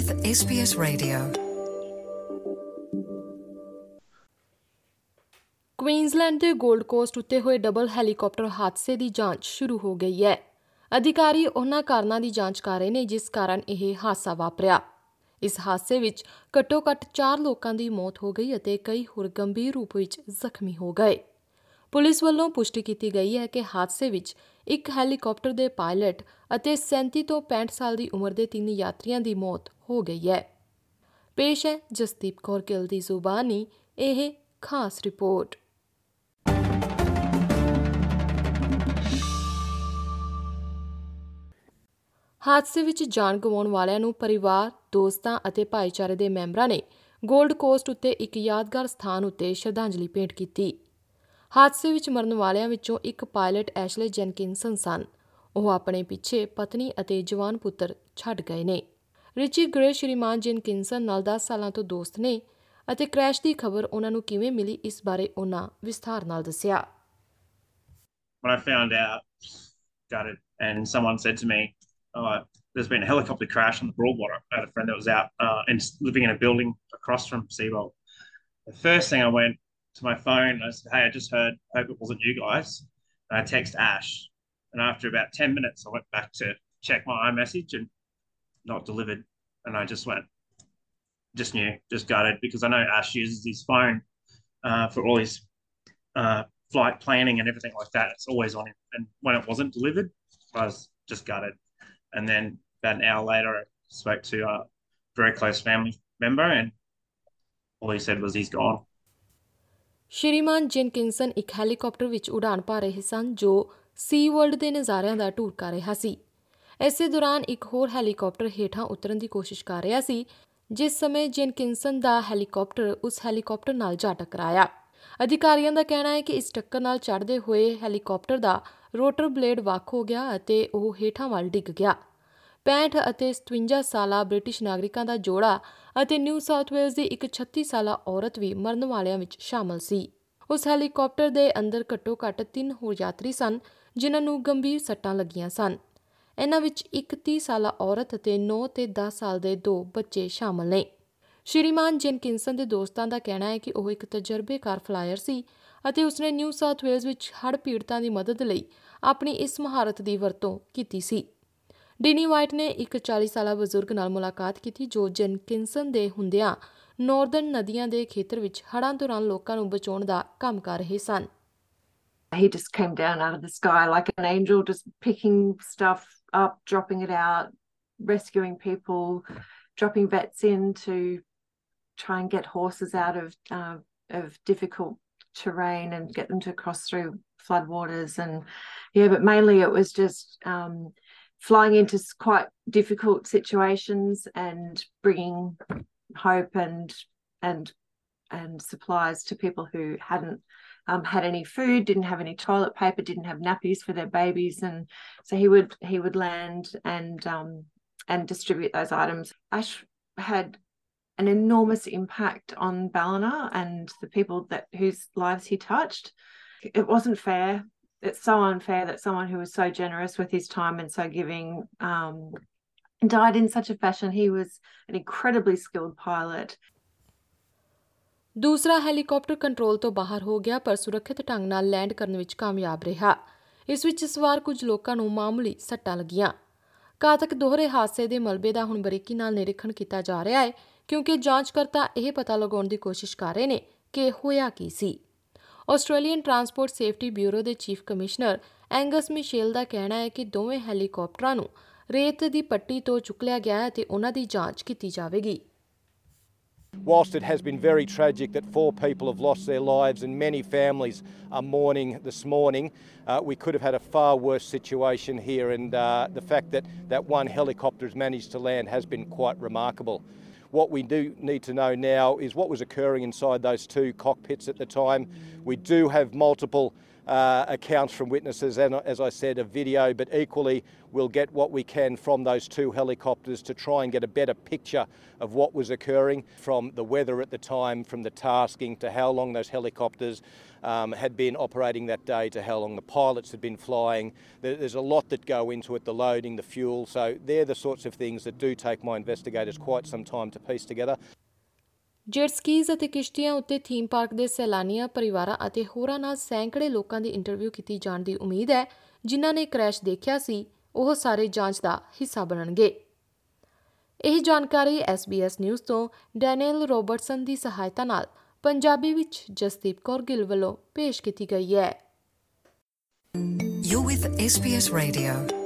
with SBS Radio. Queensland ਦੇ 골ਡ cost ਉੱਤੇ ਹੋਏ ਡਬਲ ਹੈਲੀਕਾਪਟਰ ਹਾਦਸੇ ਦੀ ਜਾਂਚ ਸ਼ੁਰੂ ਹੋ ਗਈ ਹੈ। ਅਧਿਕਾਰੀ ਉਹਨਾਂ ਕਾਰਨਾਂ ਦੀ ਜਾਂਚ ਕਰ ਰਹੇ ਨੇ ਜਿਸ ਕਾਰਨ ਇਹ ਹਾਦਸਾ ਵਾਪਰਿਆ। ਇਸ ਹਾਦਸੇ ਵਿੱਚ ਘੱਟੋ-ਘੱਟ 4 ਲੋਕਾਂ ਦੀ ਮੌਤ ਹੋ ਗਈ ਅਤੇ ਕਈ ਹੋਰ ਗੰਭੀਰ ਰੂਪ ਵਿੱਚ ਜ਼ਖਮੀ ਹੋ ਗਏ। ਪੁਲਿਸ ਵੱਲੋਂ ਪੁਸ਼ਟੀ ਕੀਤੀ ਗਈ ਹੈ ਕਿ ਹਾਦਸੇ ਵਿੱਚ ਇੱਕ ਹੈਲੀਕਾਪਟਰ ਦੇ ਪਾਇਲਟ ਅਤੇ 37 ਤੋਂ 65 ਸਾਲ ਦੀ ਉਮਰ ਦੇ ਤਿੰਨ ਯਾਤਰੀਆਂ ਦੀ ਮੌਤ ਹੋ ਗਈ ਹੈ। ਪੇਸ਼ ਹੈ ਜਸਦੀਪ ਕੌਰ ਗਿੱਲ ਦੀ ਜ਼ੁਬਾਨੀ, ਇਹ ਖਾਸ ਰਿਪੋਰਟ। ਹਾਦਸੇ ਵਿੱਚ ਜਾਨ ਗਵਾਉਣ ਵਾਲਿਆਂ ਨੂੰ ਪਰਿਵਾਰ, ਦੋਸਤਾਂ ਅਤੇ ਭਾਈਚਾਰੇ ਦੇ ਮੈਂਬਰਾਂ ਨੇ 골ਡ ਕੋਸਟ ਉੱਤੇ ਇੱਕ ਯਾਦਗਾਰ ਸਥਾਨ ਉੱਤੇ ਸ਼ਰਧਾਂਜਲੀ ਭੇਂਟ ਕੀਤੀ। ਹਾਦਸੇ ਵਿੱਚ ਮਰਨ ਵਾਲਿਆਂ ਵਿੱਚੋਂ ਇੱਕ ਪਾਇਲਟ ਐਸ਼ਲੇ ਜੈਨਕਿਨਸਨ ਸਨ ਉਹ ਆਪਣੇ ਪਿੱਛੇ ਪਤਨੀ ਅਤੇ ਜਵਾਨ ਪੁੱਤਰ ਛੱਡ ਗਏ ਨੇ ਰਿਚੀ ਗ੍ਰੇ ਸ਼੍ਰੀਮਾਨ ਜੈਨਕਿਨਸਨ ਨਾਲ 10 ਸਾਲਾਂ ਤੋਂ ਦੋਸਤ ਨੇ ਅਤੇ ਕ੍ਰੈਸ਼ ਦੀ ਖਬਰ ਉਹਨਾਂ ਨੂੰ ਕਿਵੇਂ ਮਿਲੀ ਇਸ ਬਾਰੇ ਉਹਨਾਂ ਵਿਸਥਾਰ ਨਾਲ ਦੱਸਿਆ when I found out, got it, and someone said to me, uh, "There's been a helicopter crash on the Broadwater." I had a friend that was out uh, and living in a building across from Seabolt. The first thing I went to my phone, I said, "Hey, I just heard. Hope it wasn't you guys." And I text Ash, and after about ten minutes, I went back to check my iMessage and not delivered, and I just went, just knew, just gutted because I know Ash uses his phone uh, for all his uh, flight planning and everything like that. It's always on him. And when it wasn't delivered, I was just gutted. And then about an hour later, I spoke to a very close family member, and all he said was he's gone. ਸ਼੍ਰੀਮਾਨ ਜਿਨਕਿਨਸਨ ਇੱਕ helicopter ਵਿੱਚ ਉਡਾਨ ਭਰ ਰਹੇ ਸਨ, ਜੋ ਸੀ world ਦੇ ਨਜ਼ਾਰਿਆਂ ਦਾ tour ਕਰ ਰਿਹਾ ਸੀ। ਇਸੇ ਦੌਰਾਨ ਇੱਕ ਹੋਰ ਹੈਲੀਕਾਪਟਰ ਹੇਠਾਂ ਉਤਰਨ ਦੀ ਕੋਸ਼ਿਸ਼ ਕਰ ਰਿਹਾ ਸੀ, ਜਿਸ ਸਮੇਂ ਜਿਨਕਿਨਸਨ ਦਾ ਹੈਲੀਕਾਪਟਰ ਉਸ ਹੈਲੀਕਾਪਟਰ ਨਾਲ ਜਾ ਟਕਰਾਇਆ। ਅਧਿਕਾਰੀਆਂ ਦਾ ਕਹਿਣਾ ਹੈ ਕਿ ਇਸ ਟੱਕਰ ਨਾਲ ਚੜ੍ਹਦੇ ਹੋਏ ਹੈਲੀਕਾਪਟਰ ਦਾ ਰੋਟਰ ਬਲੇਡ ਵੱਖ ਹੋ ਗਿਆ ਅਤੇ ਉਹ ਹੇਠਾਂ ਵੱਲ ਡਿੱਗ ਗਿਆ। 65 ਅਤੇ 57 ਸਾਲਾ ਬ੍ਰਿਟਿਸ਼ ਨਾਗਰਿਕਾਂ ਦਾ ਜੋੜਾ ਅਤੇ ਨਿਊ ਸਾਊਥ ਵੇਲਜ਼ ਦੀ ਇੱਕ 36 ਸਾਲਾ ਔਰਤ ਵੀ ਮਰਨ ਵਾਲਿਆਂ ਵਿੱਚ ਸ਼ਾਮਲ ਸੀ। ਉਸ ਹੈਲੀਕਾਪਟਰ ਦੇ ਅੰਦਰ ਘੱਟੋ-ਘੱਟ 3 ਹੋਰ ਯਾਤਰੀ ਸਨ, ਜਿਨ੍ਹਾਂ ਨੂੰ ਗੰਭੀਰ ਸੱਟਾਂ ਲੱਗੀਆਂ ਸਨ। ਇਹਨਾਂ ਵਿੱਚ ਇੱਕ 30 ਸਾਲਾ ਔਰਤ ਅਤੇ 9 ਤੇ 10 ਸਾਲ ਦੇ ਦੋ ਬੱਚੇ ਸ਼ਾਮਲ ਨੇ। ਸ਼੍ਰੀਮਾਨ ਜੈਨਕਿਨਸਨ ਦੇ ਦੋਸਤਾਂ ਦਾ ਕਹਿਣਾ ਹੈ ਕਿ ਉਹ ਇੱਕ ਤਜਰਬੇਕਾਰ ਫਲਾਇਰ ਸੀ ਅਤੇ ਉਸਨੇ ਨਿਊ ਸਾਊਥ ਵੇਲਜ਼ ਵਿੱਚ ਹੜ੍ਹ ਪੀੜਤਾਂ ਦੀ ਮਦਦ ਲਈ ਆਪਣੀ ਇਸ ਮਹਾਰਤ ਦੀ ਵਰਤੋਂ ਕੀਤੀ ਸੀ। ਡੀਨੀ ਵਾਈਟ ਨੇ ਇੱਕ 40 ਸਾਲਾ ਬਜ਼ੁਰਗ ਨਾਲ ਮੁਲਾਕਾਤ ਕੀਤੀ ਜੋ ਜੈਨਕਿਨਸਨ ਦੇ ਹੁੰਦਿਆਂ ਨਾਰਦਰਨ ਨਦੀਆਂ ਦੇ ਖੇਤਰ ਵਿੱਚ ਹੜ੍ਹਾਂ ਦੌਰਾਨ ਲੋਕਾਂ ਨੂੰ ਬਚਾਉਣ ਦਾ ਕੰਮ ਕਰ ਰਹੇ ਸਨ he just came down out of the sky like an angel, just picking stuff up, dropping it out, rescuing people, dropping vets in to try and get horses out of uh, of difficult terrain and get them to cross through floodwaters. And yeah, but mainly it was just um, flying into quite difficult situations and bringing hope and and and supplies to people who hadn't um, had any food, didn't have any toilet paper, didn't have nappies for their babies, and so he would he would land and um, and distribute those items. Ash had an enormous impact on Ballina and the people that whose lives he touched. It wasn't fair. It's so unfair that someone who was so generous with his time and so giving um, died in such a fashion. He was an incredibly skilled pilot. ਦੂਸਰਾ helicopter control ਤੋਂ ਬਾਹਰ ਹੋ ਗਿਆ ਪਰ ਸੁਰੱਖਿਅਤ ਢੰਗ ਨਾਲ land ਕਰਨ ਵਿੱਚ ਕਾਮਯਾਬ ਰਿਹਾ ਇਸ ਵਿੱਚ ਸਵਾਰ ਕੁਝ ਲੋਕਾਂ ਨੂੰ ਮਾਮੂਲੀ ਸੱਟਾਂ ਲੱਗੀਆਂ ਘਾਤਕ ਦੋਹਰੇ ਹਾਦਸੇ ਦੇ ਮਲਬੇ ਦਾ ਹੁਣ ਬਰੀਕੀ ਨਾਲ ਨਿਰੀਖਣ ਕੀਤਾ ਜਾ ਰਿਹਾ ਹੈ ਕਿਉਂਕਿ ਜਾਂਚਕਰਤਾ ਇਹ ਪਤਾ ਲਗਾਉਣ ਦੀ ਕੋਸ਼ਿਸ਼ ਕਰ ਰਹੇ ਨੇ ਕਿ ਹੋਇਆ ਕੀ ਸੀ ਆਸਟ੍ਰੇਲੀਅਨ ਟਰਾਂਸਪੋਰਟ ਸੇਫਟੀ ਬਿਊਰੋ ਦੇ ਚੀਫ ਕਮਿਸ਼ਨਰ ਐਂਗਸ ਮਿਸ਼ੇਲ ਦਾ ਕਹਿਣਾ ਹੈ ਕਿ ਦੋਵੇਂ ਹੈਲੀਕਾਪਟਰਾਂ ਨੂੰ ਰੇਤ ਦੀ ਪੱਟੀ ਤੋਂ ਚੁੱਕ ਲਿਆ ਗਿਆ ਹੈ ਤੇ ਉਹਨਾਂ ਦੀ ਜਾਂਚ ਕੀਤੀ ਜਾਵੇਗੀ Whilst it has been very tragic that four people have lost their lives and many families are mourning this morning, uh, we could have had a far worse situation here. And uh, the fact that that one helicopter has managed to land has been quite remarkable. What we do need to know now is what was occurring inside those two cockpits at the time. We do have multiple uh, accounts from witnesses, and as I said, a video, but equally we'll get what we can from those two helicopters to try and get a better picture of what was occurring from the weather at the time, from the tasking to how long those helicopters um, had been operating that day to how long the pilots had been flying. There's a lot that go into it, the loading, the fuel. So they're the sorts of things that do take my investigators quite some time to piece together. Jet skis ਅਤੇ ਕਿਸ਼ਤੀਆਂ ਉੱਤੇ theme park ਦੇ ਸੈਲਾਨੀਆਂ, ਪਰਿਵਾਰਾਂ ਅਤੇ ਹੋਰਾਂ ਨਾਲ ਸੈਂਕੜੇ ਲੋਕਾਂ ਦੀ ਇੰਟਰਵਿਊ ਕੀਤੀ ਜਾਣ ਦੀ ਉਮੀਦ ਹੈ, ਜਿਨ੍ਹਾਂ ਨੇ ਕ੍ਰੈਸ਼ ਦੇਖਿਆ ਸੀ, ਉਹ ਸਾਰੇ ਜਾਂਚ ਦਾ ਹਿੱਸਾ ਬਣਨਗੇ ਇਹ ਜਾਣਕਾਰੀ SBS ਨਿਊਜ਼ ਤੋਂ ਡੈਨੀਅਲ ਰੋਬਰਟਸਨ ਦੀ ਸਹਾਇਤਾ ਨਾਲ ਪੰਜਾਬੀ ਵਿੱਚ ਜਸਦੀਪ ਕੌਰ ਗਿੱਲ ਵੱਲੋਂ ਪੇਸ਼ ਕੀਤੀ ਗਈ ਹੈ You're with SBS Radio.